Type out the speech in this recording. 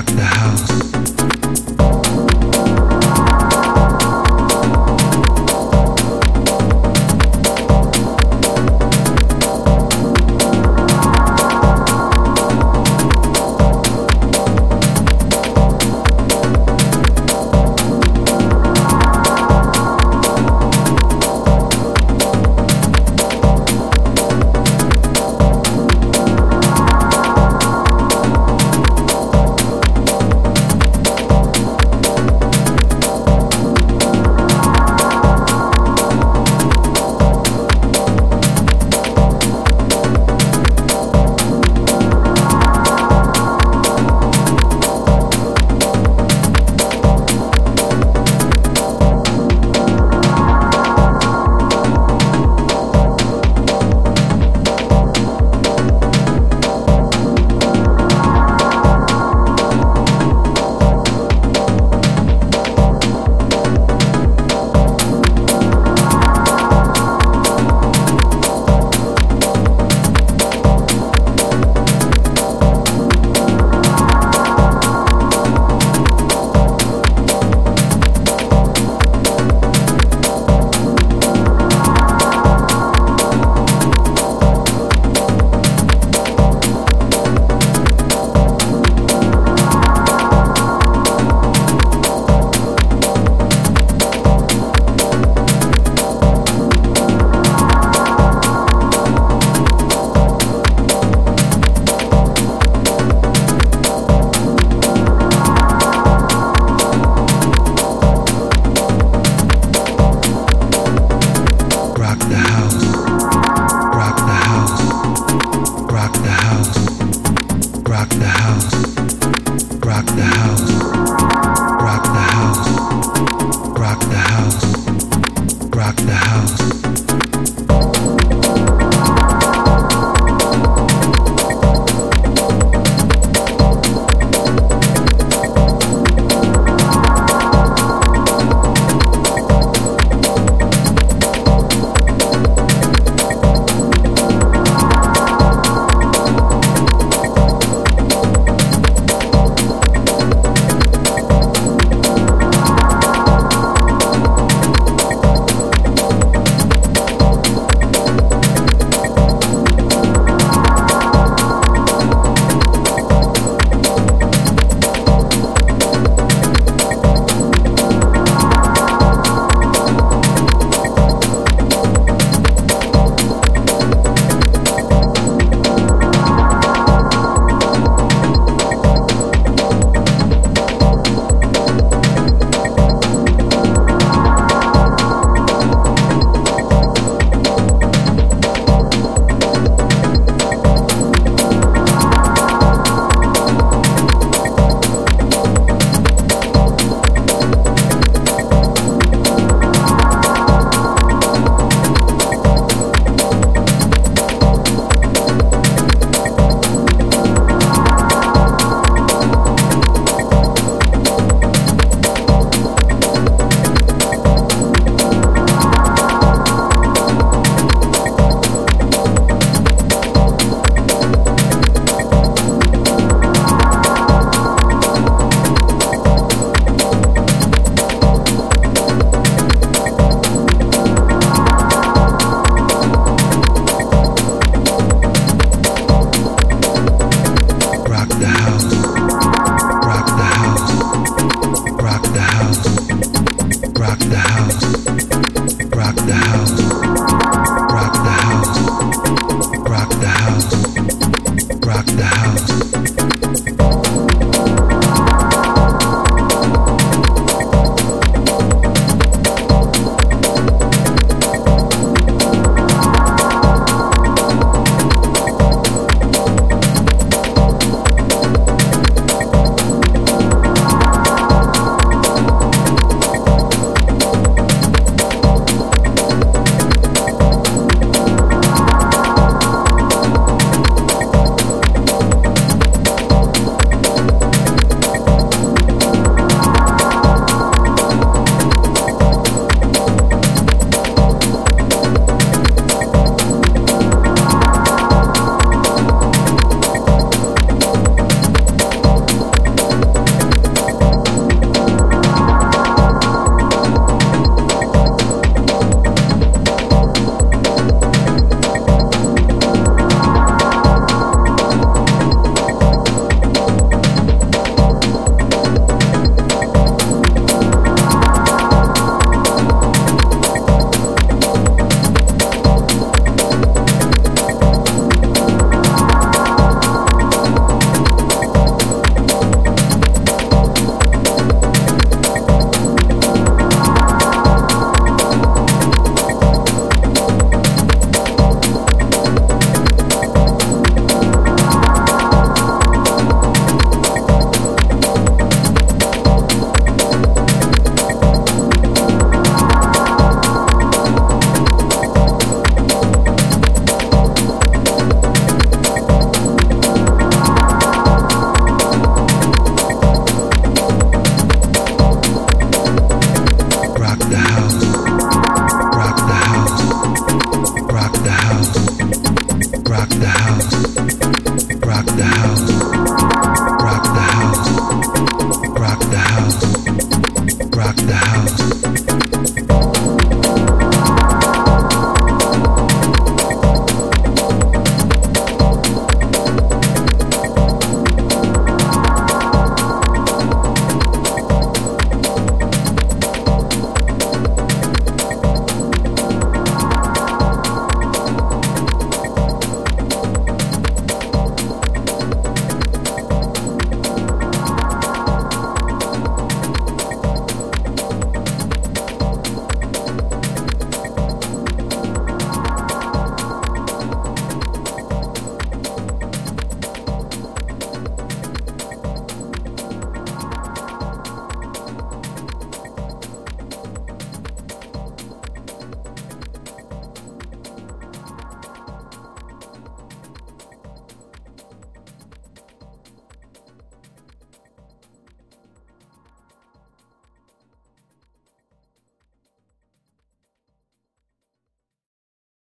rock the house. The house. house.